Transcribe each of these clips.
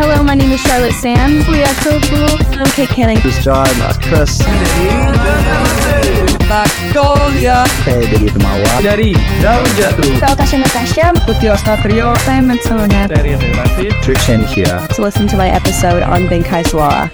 Hello, my name is Charlotte Sands. We are so cool. I'm Kate Canning. This is John, uh, Chris. Magnolia Hey, dari Temawa. dari Daun Jatuh Natasha Natasha. Putio Satrio Simon Sona. dari Relasi Trishan here. To listen to my episode on Bengkai Suara.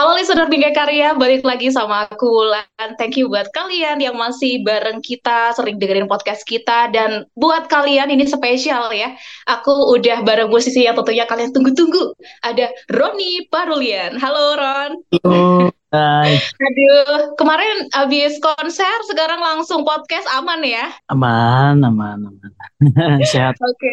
Halo listener Bingkai Karya, balik lagi sama aku Wulan. Thank you buat kalian yang masih bareng kita, sering dengerin podcast kita. Dan buat kalian ini spesial ya. Aku udah bareng musisi yang tentunya kalian tunggu-tunggu. Ada Roni Parulian. Halo Ron. Halo Hai Aduh, kemarin habis konser, sekarang langsung podcast aman ya? Aman aman aman Sehat Oke.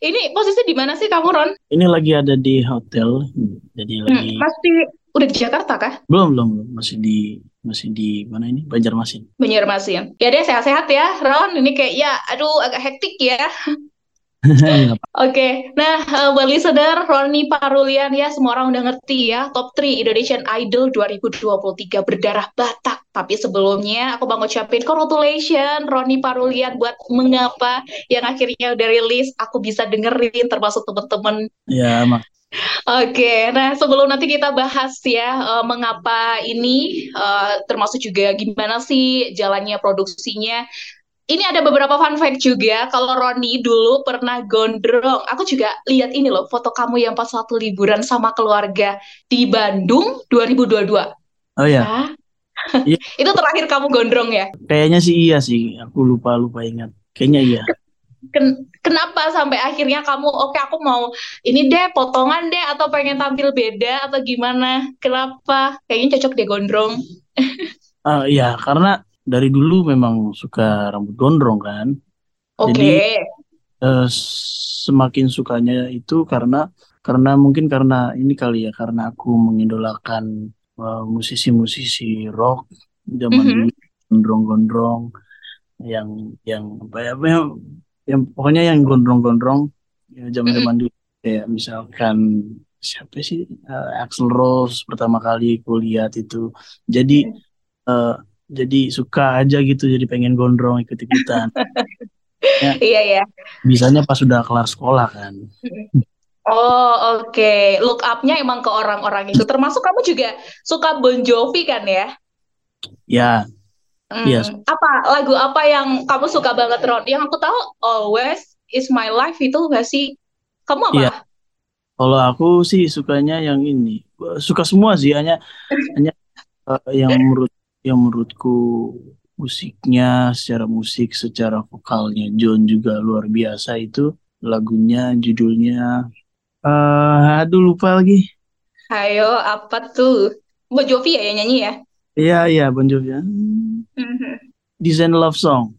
Ini posisi di mana sih kamu Ron? Ini lagi ada di hotel Jadi Hmm, lagi Masih udah di Jakarta kah? Belum belum belum Masih di Masih di mana ini Banjarmasin Banjarmasin. Ya deh sehat-sehat ya Ron. Ini kayak ya aduh agak hektik ya. Oke, nah eh, buat listener Roni Parulian ya semua orang udah ngerti ya top 3 Indonesian Idol 2023 berdarah Batak. Tapi sebelumnya aku mau ngucapin congratulations Roni Parulian buat mengapa yang akhirnya udah rilis aku bisa dengerin termasuk temen-temen Ya mak Oke, nah sebelum nanti kita bahas ya eh, mengapa ini, eh, termasuk juga gimana sih jalannya produksinya. Ini ada beberapa fun fact juga. Kalau Roni dulu pernah gondrong. Aku juga lihat ini loh foto kamu yang pas satu liburan sama keluarga di Bandung 2022. Oh ya? Iya. Itu terakhir kamu gondrong ya? Kayaknya sih iya sih Aku lupa lupa ingat Kayaknya iya Ken- kenapa sampai akhirnya kamu oke aku mau ini deh potongan deh atau pengen tampil beda atau gimana? Kenapa? Kayaknya cocok deh gondrong. Ah, Iya karena Dari dulu memang suka rambut gondrong kan Oke. Jadi- eh, semakin sukanya itu karena karena mungkin karena ini kali ya karena aku mengidolakan eh, musisi-musisi rock zaman Mhm. dulu gondrong-gondrong yang yang apa ya apa ya, yang pokoknya yang gondrong-gondrong ya zaman-zaman dulu. Kayak misalkan siapa sih Eh, Axl Rose pertama kali aku lihat itu. Jadi eh, jadi suka aja gitu jadi pengen gondrong ikut-ikutan. Iya ya. bisanya pas sudah kelar sekolah kan. Oh, oke. Look up-nya emang ke orang-orang itu. Termasuk kamu juga suka Bon Jovi kan ya? ya Hmm, Iya. Apa lagu apa yang kamu suka banget Ron? Yang aku tahu Always Is My Life itu gak sih? Kamu apa? Iya. kalau aku sih sukanya yang ini suka semua sih hanya hanya eh, yang menurut yang menurutku musiknya secara musik secara vokalnya John juga luar biasa itu lagunya judulnya eh aduh lupa lagi Ayo, apa tuh? Bon Jovi ya yang nyanyi ya? Iya iya Bon Jovi Mhm. Design Love Song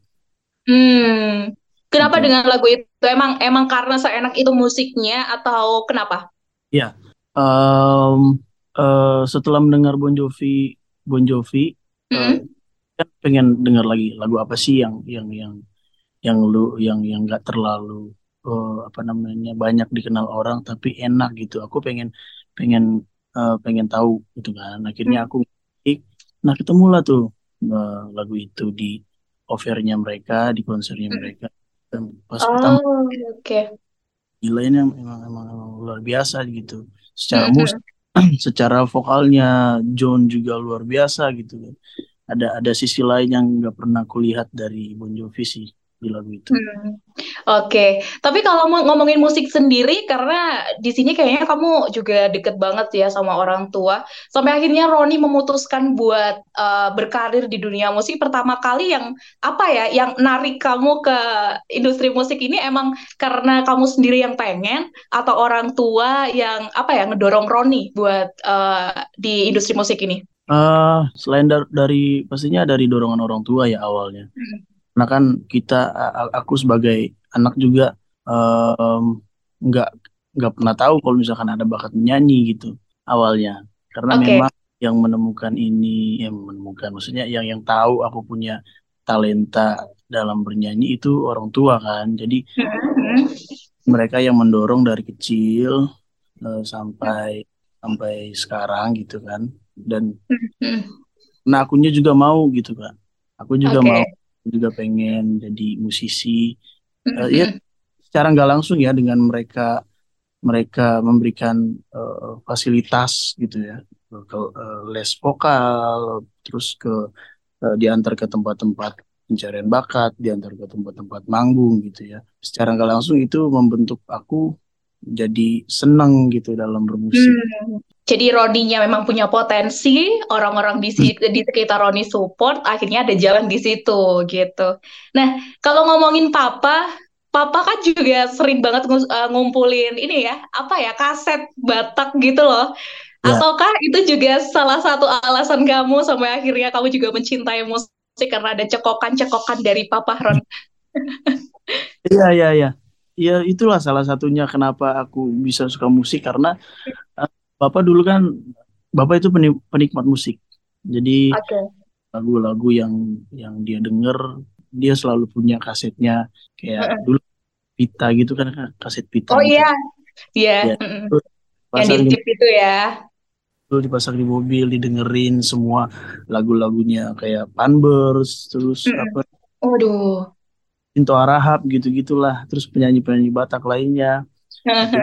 Hmm. Kenapa Gitu. dengan lagu itu? Emang emang karena seenak itu musiknya atau kenapa? Em, eh, setelah mendengar Bon Jovi Bon Jovi Hmm. kan pengen dengar lagi lagu apa sih yang yang yang yang lu yang yang nggak terlalu eh, apa namanya banyak dikenal orang tapi enak gitu aku pengen pengen eh, pengen tahu gitu kan akhirnya aku ngetik. Nah ketemulah tuh eh, lagu itu di offernya mereka di konsernya mereka. Dan pas pertama Oh, oke. gila ini emang, emang, emang luar biasa gitu. Secara Mhm. musik secara vokalnya John juga luar biasa gitu kan. Ada ada sisi lain yang nggak pernah kulihat dari Bon Jovi sih di lagu itu Hmm. Oke, tapi kalau mau ngomongin musik sendiri, karena di sini kayaknya kamu juga deket banget ya sama orang tua, sampai akhirnya Roni memutuskan buat eh, berkarir di dunia musik pertama kali yang apa ya, yang narik kamu ke industri musik ini emang karena kamu sendiri yang pengen atau orang tua yang apa ya ngedorong Roni buat eh, di industri musik ini? Eh, selain dar- dari pastinya dari dorongan orang tua ya awalnya Hmm. Karena kan kita aku sebagai anak juga nggak nggak pernah tahu kalau misalkan ada bakat menyanyi gitu awalnya karena Oke. memang yang menemukan ini yang menemukan maksudnya yang yang tahu aku punya talenta dalam bernyanyi itu orang tua kan jadi Hmm. mereka yang mendorong dari kecil eh, sampai sampai sekarang gitu kan dan Hmm. nah akunya juga mau gitu kan aku juga Oke. mau juga pengen jadi musisi. Eh, ya secara nggak langsung ya dengan mereka mereka memberikan eh, fasilitas gitu ya. Ke eh, les vokal terus ke eh, diantar ke tempat-tempat pencarian bakat diantar ke tempat-tempat manggung gitu ya. Secara nggak langsung itu membentuk aku jadi senang gitu dalam bermusik. Hmm. Jadi Roninya memang punya potensi, orang-orang di si- di sekitar Roni support, akhirnya ada jalan di situ gitu. Nah, kalau ngomongin Papa, Papa kan juga sering banget eh, ngumpulin ini ya, apa ya, kaset Batak gitu loh. ya Ataukah itu juga salah satu alasan kamu sampai akhirnya kamu juga mencintai musik karena ada cekokan-cekokan dari Papa Ron? iya iya iya ya itulah salah satunya kenapa aku bisa suka musik karena eh, bapak dulu kan bapak itu peni- penikmat musik. Jadi lagu-lagu yang yang dia denger dia selalu punya kasetnya. Kayak dulu pita gitu kan kaset pita Oh gitu. iya, iya, ya terus Yang di itu ya. dulu dipasang di mobil didengerin semua lagu-lagunya. Kayak Panbers terus Mm-mm. apa? Waduh. Tinto Arahap gitu-gitulah. Terus penyanyi-penyanyi Batak lainnya. Itu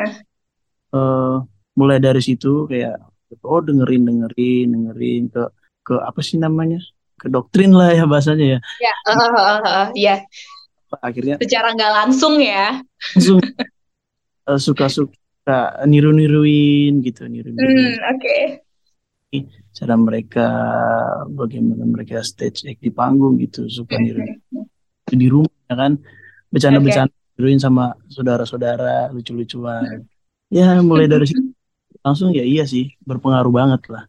eh, mulai dari situ kayak oh dengerin dengerin dengerin ke ke apa sih namanya ke doktrin lah ya bahasanya ya Ya, eh, eh, eh, eh, ya. akhirnya Secara nggak langsung ya. langsung eh, suka-suka niru-niruin gitu niru-niruin Hmm, oke. cara mereka bagaimana mereka stage act di panggung gitu suka niru di rumah ya kan Oke. bercanda-bercanda niruin sama saudara-saudara lucu-lucuan ya mulai dari situ langsung ya iya sih berpengaruh banget lah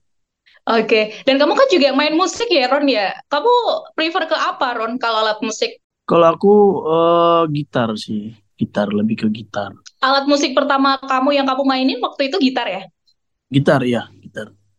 Oke. Dan kamu kan juga main musik ya, Ron ya? Kamu prefer ke apa, Ron, kalau alat musik? Kalau aku eh, gitar sih, gitar lebih ke gitar. Alat musik pertama kamu yang kamu mainin waktu itu gitar ya? Gitar ya.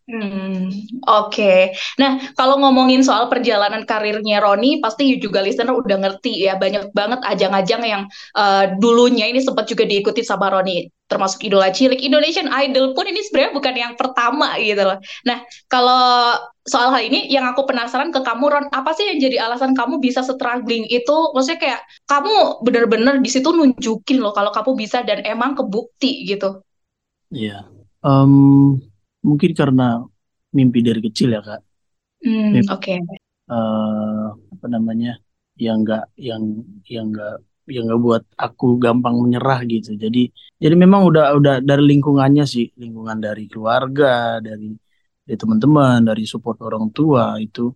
Hmm, oke. Nah, kalau ngomongin soal perjalanan karirnya Roni, pasti juga listener udah ngerti ya, banyak banget ajang-ajang yang eh, dulunya ini sempat juga diikuti sama Roni, termasuk Idola Cilik, Indonesian Idol pun ini sebenarnya bukan yang pertama gitu loh. Nah, kalau soal hal ini, yang aku penasaran ke kamu, Ron, apa sih yang jadi alasan kamu bisa struggling itu? Maksudnya kayak kamu bener-bener di situ nunjukin loh kalau kamu bisa dan emang kebukti gitu. Iya. Em, mungkin karena mimpi dari kecil ya Kak. Hmm, oke. eh, apa namanya? Yang enggak yang yang enggak yang enggak buat aku gampang menyerah gitu. Jadi jadi memang udah udah dari lingkungannya sih, lingkungan dari keluarga, dari dari teman-teman, dari support orang tua itu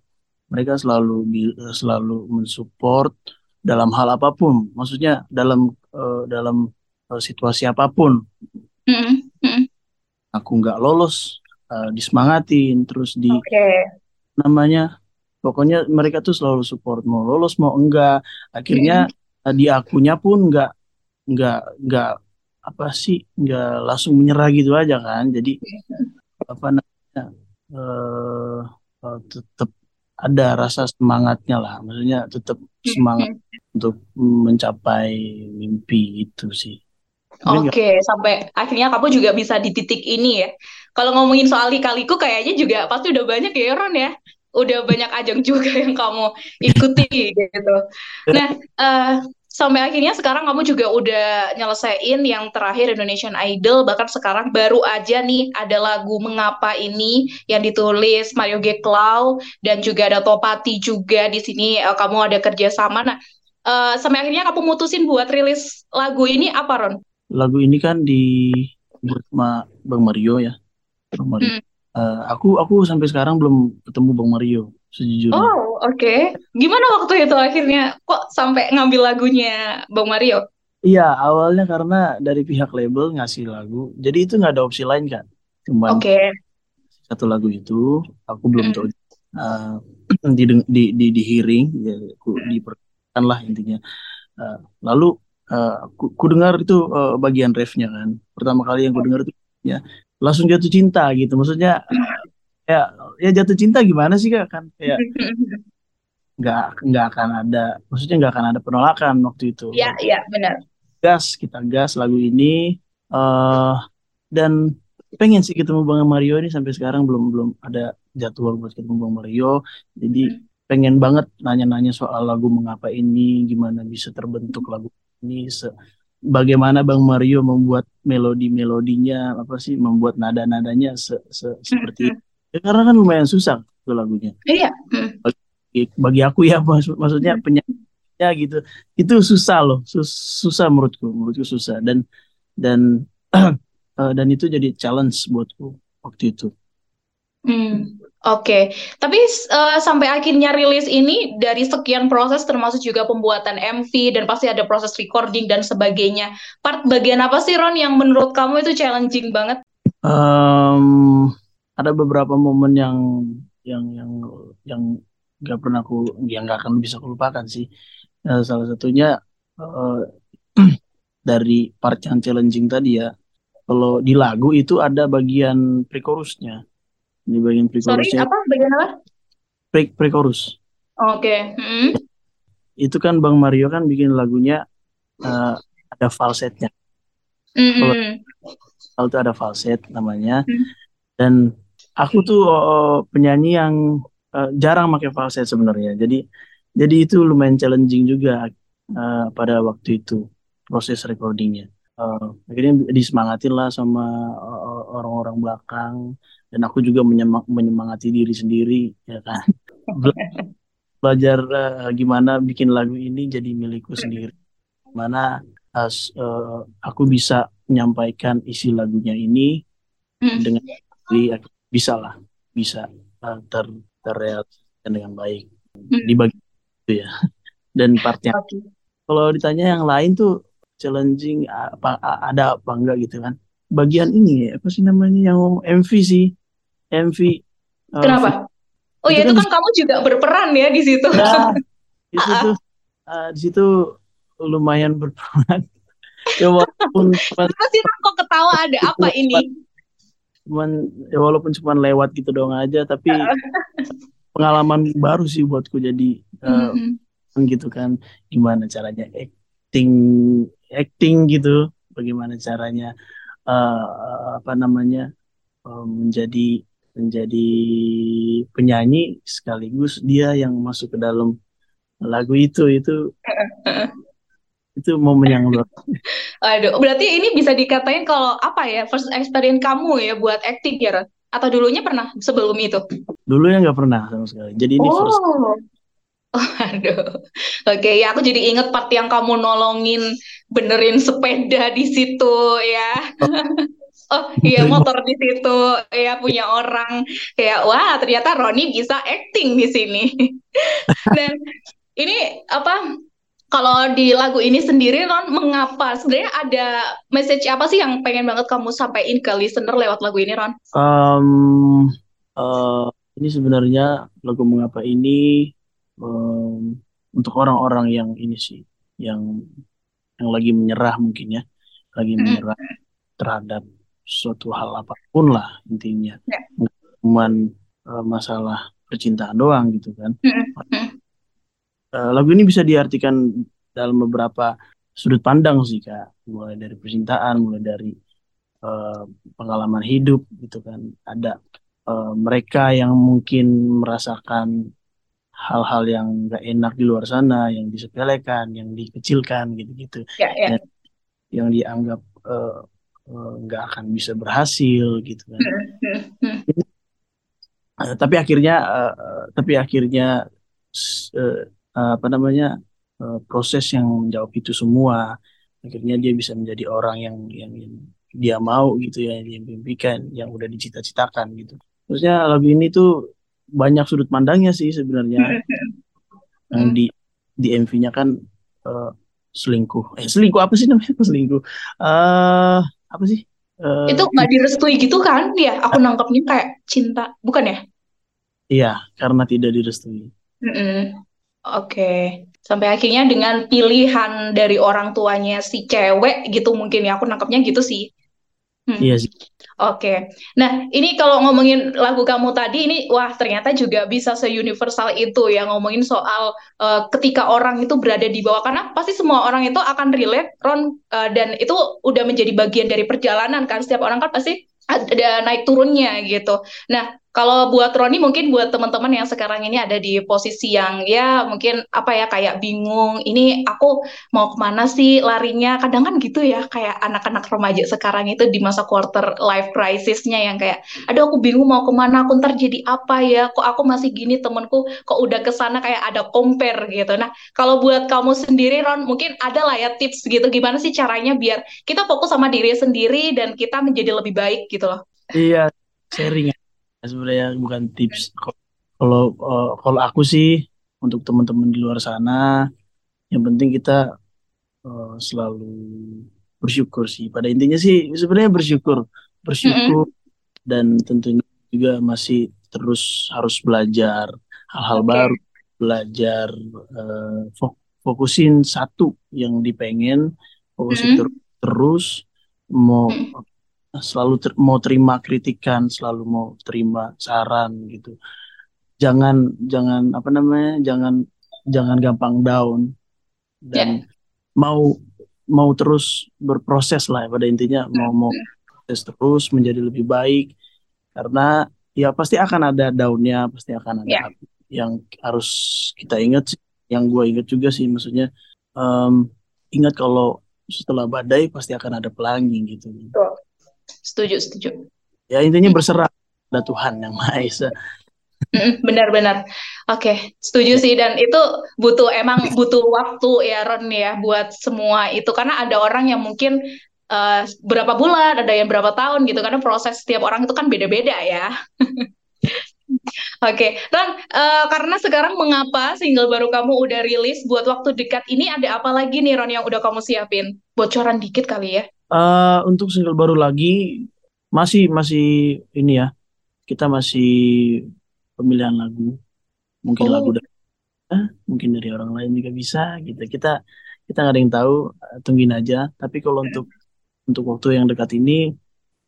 mereka selalu selalu mensupport dalam hal apa pun. Maksudnya dalam eh, dalam eh, situasi apa pun. Hmm, hmm. Aku nggak lolos, eh, disemangatin, terus di Oke. namanya pokoknya mereka tuh selalu support mau lolos mau enggak akhirnya Hmm. eh, di akunya pun enggak enggak enggak apa sih enggak langsung menyerah gitu aja kan jadi apa namanya eh eh, tetap ada rasa semangatnya lah maksudnya tetap semangat Hmm. untuk mencapai mimpi gitu sih Oke, sampai akhirnya kamu juga bisa di titik ini ya. Kalau ngomongin soal lika-liku kayaknya juga pasti udah banyak ya Ron ya. Udah banyak ajang juga yang kamu ikuti gitu. Nah, eh, sampai akhirnya sekarang kamu juga udah nyelesain yang terakhir Indonesian Idol, bahkan sekarang baru aja nih ada lagu Mengapa Ini yang ditulis Mario G. Clow dan juga ada Topati juga di sini eh, kamu ada kerjasama. Nah, eh, sampai akhirnya kamu mutusin buat rilis lagu ini apa Ron? lagu ini kan dibuat sama Bang Mario ya Bang Mario Hmm. Eh, aku aku sampai sekarang belum ketemu Bang Mario sejujurnya Oh, oke. Gimana waktu itu akhirnya kok sampai ngambil lagunya Bang Mario? Iya, awalnya karena dari pihak label ngasih lagu, jadi itu nggak ada opsi lain kan, cuman Oke. satu lagu itu, aku belum Mm. tahu eh, di, di di di hearing, ya, aku diperkenalkan lah intinya. Eh, lalu eh, aku, ku dengar itu eh, bagian refnya kan, pertama kali yang ku dengar itu ya langsung jatuh cinta gitu, maksudnya ya ya jatuh cinta gimana sih kak kan kayak nggak nggak akan ada, maksudnya nggak akan ada penolakan waktu itu. Iya, iya, benar. gas kita gas lagu ini eh dan pengen sih ketemu Bang Mario ini sampai sekarang belum belum ada jadwal buat ketemu Bang Mario jadi pengen banget nanya-nanya soal lagu mengapa ini gimana bisa terbentuk lagu ini se bagaimana Bang Mario membuat melodi-melodinya apa sih membuat nada-nadanya se se seperti ya, karena kan lumayan susah tuh lagunya. Iya. Bagi, bagi aku ya maksud maksudnya penyanyinya gitu itu susah loh sus- susah menurutku menurutku susah. Dan dan eh, dan itu jadi challenge buatku waktu itu. Hmm, Oke, Tapi eh, sampai akhirnya rilis ini dari sekian proses termasuk juga pembuatan MV dan pasti ada proses recording dan sebagainya. Part bagian apa sih Ron yang menurut kamu itu challenging banget? Em, ada beberapa momen yang yang yang yang nggak pernah aku yang nggak akan bisa aku lupakan sih Eh, salah satunya eh, dari part yang challenging tadi ya kalau di lagu itu ada bagian pre-chorusnya di bagian Sorry, pre-chorusnya apa bagian apa? pre pre-chorus Oke. Hmm. itu kan Bang Mario kan bikin lagunya eh, ada falsetnya Mm-mm. kalau itu ada falset namanya Hmm. dan aku tuh eh, penyanyi yang eh, jarang pakai falset sebenarnya jadi jadi itu lumayan challenging juga eh, pada waktu itu proses recordingnya Eh, akhirnya disemangatin lah sama eh, orang-orang belakang dan aku juga menyema- menyemangati diri sendiri ya kan Bela- belajar eh, gimana bikin lagu ini jadi milikku sendiri mana as, eh, aku bisa menyampaikan isi lagunya ini Hmm. dengan di, bisa lah bisa uh, ter terrealisasikan dengan baik Hmm. di bagian itu ya dan partnya Oke. kalau ditanya yang lain tuh challenging apa ada apa enggak gitu kan bagian ini apa sih namanya yang MV sih MV uh, Kenapa? Oh Itu ya itu kan kan kamu juga berperan ya di situ. ya, di situ uh, di situ lumayan berperan ya walaupun cuman, sih kok ketawa ada apa ini? cuman ya walaupun cuman lewat gitu doang aja tapi pengalaman baru sih buatku jadi uh, Mm-mm. gitu kan gimana caranya acting acting gitu bagaimana caranya eh, apa namanya eh, menjadi menjadi penyanyi sekaligus dia yang masuk ke dalam lagu itu itu itu momen yang luar Aduh, berarti ini bisa dikatain kalau apa ya first experience kamu ya buat acting ya Ron? Atau dulunya pernah sebelum itu? dulu ya nggak pernah sama sekali jadi ini first Oh. Oh, aduh. Oke, ya aku jadi inget part yang kamu nolongin benerin sepeda di situ ya. Oh iya Benerin motor di situ. Ya punya orang. Kayak wah ternyata Roni bisa acting di sini. Dan ini apa kalau di lagu ini sendiri Ron mengapa? Sebenarnya ada message apa sih yang pengen banget kamu sampaikan ke listener lewat lagu ini Ron? Em, eh, ini sebenarnya lagu mengapa ini em, untuk orang-orang yang ini sih yang yang lagi menyerah mungkin ya. Lagi menyerah terhadap suatu hal apa pun lah intinya Ya. bukan cuman eh, masalah percintaan doang gitu kan. Eh, lagu ini bisa diartikan dalam beberapa sudut pandang sih kak mulai dari percintaan mulai dari eh, pengalaman hidup gitu kan ada eh, mereka yang mungkin merasakan hal-hal yang nggak enak di luar sana yang disepelekan yang dikecilkan gitu-gitu Ya, ya. dan yang dianggap eh, eh, nggak akan bisa berhasil gitu kan. Eh, tapi akhirnya eh, tapi akhirnya eh, apa namanya eh, proses yang menjawab itu semua. Akhirnya dia bisa menjadi orang yang yang, yang dia mau gitu ya yang dia impikan yang udah dicita-citakan gitu. Terusnya lagu ini tuh banyak sudut pandangnya sih sebenarnya. Yang di di MV-nya kan eh, selingkuh. Eh selingkuh apa sih namanya? Selingkuh. Eh apa sih Eh, Itu nggak direstui gitu kan? Ya, aku nangkepnya kayak cinta, bukan ya? iya karena tidak direstui Mm-mm. Oke. Sampai akhirnya dengan pilihan dari orang tuanya si cewek gitu mungkin ya, aku nangkepnya gitu sih. Hmm. iya sih Oke. Nah, ini kalau ngomongin lagu kamu tadi, ini wah ternyata juga bisa se-universal itu ya ngomongin soal eh, ketika orang itu berada di bawah. Karena pasti semua orang itu akan relate, Ron, eh, dan itu udah menjadi bagian dari perjalanan kan. Setiap orang kan pasti ada naik turunnya gitu. Nah, Kalau buat Roni mungkin buat teman-teman yang sekarang ini ada di posisi yang ya mungkin apa ya kayak bingung, ini aku mau ke mana sih larinya? Kadang kan gitu ya kayak anak-anak remaja sekarang itu di masa quarter life crisisnya yang kayak, aduh aku bingung mau ke mana, aku ntar jadi apa ya? Kok aku masih gini temenku, kok udah ke sana kayak ada compare gitu. Nah kalau buat kamu sendiri Ron mungkin ada lah ya tips gitu gimana sih caranya biar kita fokus sama diri sendiri dan kita menjadi lebih baik gitu loh. Iya, sharing ya. Sebenarnya bukan tips. Kalau uh, kalau aku sih untuk teman-teman di luar sana, yang penting kita uh, selalu bersyukur sih. Pada intinya sih sebenarnya bersyukur, bersyukur mm-hmm. dan tentunya juga masih terus harus belajar hal-hal okay. baru, belajar uh, fokusin satu yang dipengen, fokusin mm-hmm. ter- terus mau mm-hmm selalu ter mau terima kritikan, selalu mau terima saran gitu. Jangan jangan apa namanya? jangan jangan gampang down dan yeah. mau mau terus berproses lah pada intinya mau mau proses terus menjadi lebih baik karena ya pasti akan ada daunnya pasti akan ada yeah. yang harus kita ingat yang gue ingat juga sih maksudnya um, ingat kalau setelah badai pasti akan ada pelangi gitu. Setuju, setuju. Ya intinya berserah pada Tuhan yang Maha Esa. Benar-benar. Oke, okay, setuju sih dan itu butuh emang butuh waktu ya Ron ya buat semua itu karena ada orang yang mungkin uh, berapa bulan, ada yang berapa tahun gitu karena proses setiap orang itu kan beda-beda ya. Oke, okay. Ron, uh, karena sekarang mengapa single baru kamu udah rilis buat waktu dekat ini ada apa lagi nih Ron yang udah kamu siapin? Bocoran dikit kali ya. Uh, untuk single baru lagi masih masih ini ya kita masih pemilihan lagu. Mungkin oh. lagu dari eh, mungkin dari orang lain juga bisa gitu. Kita kita nggak ada yang tahu eh, tungguin aja. Tapi kalau untuk untuk waktu yang dekat ini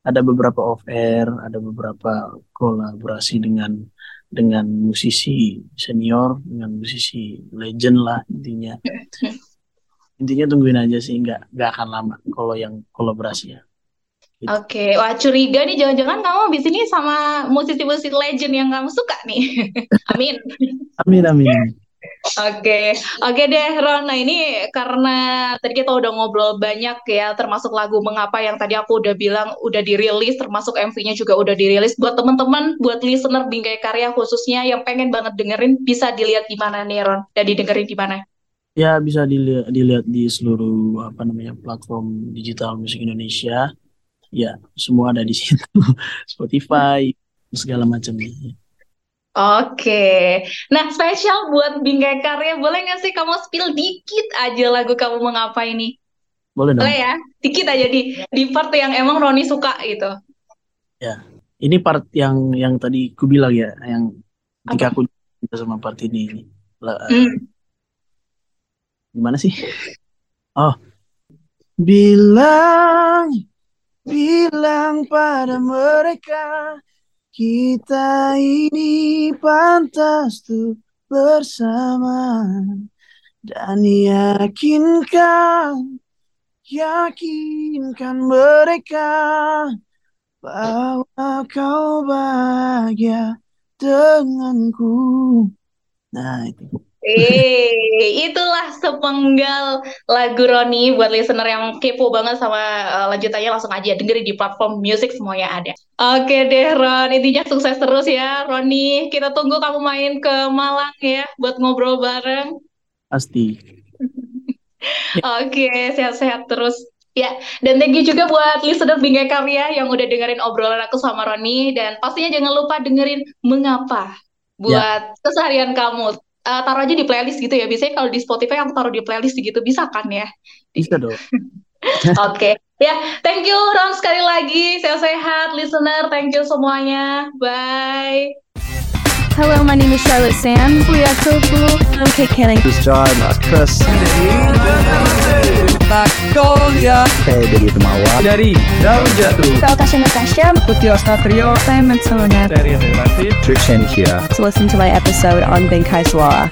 ada beberapa off air ada beberapa kolaborasi dengan dengan musisi senior dengan musisi legend lah intinya intinya tungguin aja sih nggak nggak akan lama kalau yang kolaborasi ya gitu. Oke, wah curiga nih jangan-jangan kamu di sini sama musisi-musisi legend yang kamu suka nih. amin. Amin amin. Oke, oke deh Ron. Nah ini karena tadi kita udah ngobrol banyak ya, termasuk lagu Mengapa yang tadi aku udah bilang udah dirilis, termasuk MV-nya juga udah dirilis. Buat teman-teman, buat listener Bingkai Karya khususnya yang pengen banget dengerin, bisa dilihat di mana nih Ron? Dan didengerin di mana? Ya bisa dilihat, dilihat di seluruh apa namanya platform digital musik Indonesia. Ya semua ada di situ, Spotify segala macamnya. Oke, nah spesial buat Bingkai Karya, boleh nggak sih kamu spill dikit aja lagu kamu mengapa ini? Boleh dong. Boleh ya, dikit aja di di part yang emang Roni suka gitu. Ya, ini part yang yang tadi ku bilang ya, yang ketika aku sama part ini. Hmm gimana sih? Oh, bilang, bilang pada mereka kita ini pantas tuh bersama dan yakinkan, yakinkan mereka bahwa kau bahagia denganku. Nah itu. Eh, itulah sepenggal lagu Roni buat listener yang kepo banget sama uh, lanjutannya langsung aja dengerin di platform musik semuanya ada. Oke deh Ron, intinya sukses terus ya Roni. Kita tunggu kamu main ke Malang ya buat ngobrol bareng. Pasti. Oke, sehat-sehat terus. Ya, dan thank you juga buat listener Bingkai Karya yang udah dengerin obrolan aku sama Roni dan pastinya jangan lupa dengerin mengapa buat ya. keseharian kamu uh, taruh aja di playlist gitu ya. Biasanya kalau di Spotify aku taruh di playlist gitu bisa kan ya? Bisa dong. Oke, okay. ya, thank you Ron sekali lagi. Sehat-sehat, listener. Thank you semuanya. Bye. Hello, my name is Charlotte Sam. We are so cool. I'm Kate Canning. This is John, Chris. Magnolia. Saya dari Temawa. Dari Daun Jatuh. Saya Tasha Natasha. Putih Ostatrio. Saya Metsonet. Dari Relatif. Trishan here. To listen to my episode on Benkai Suara.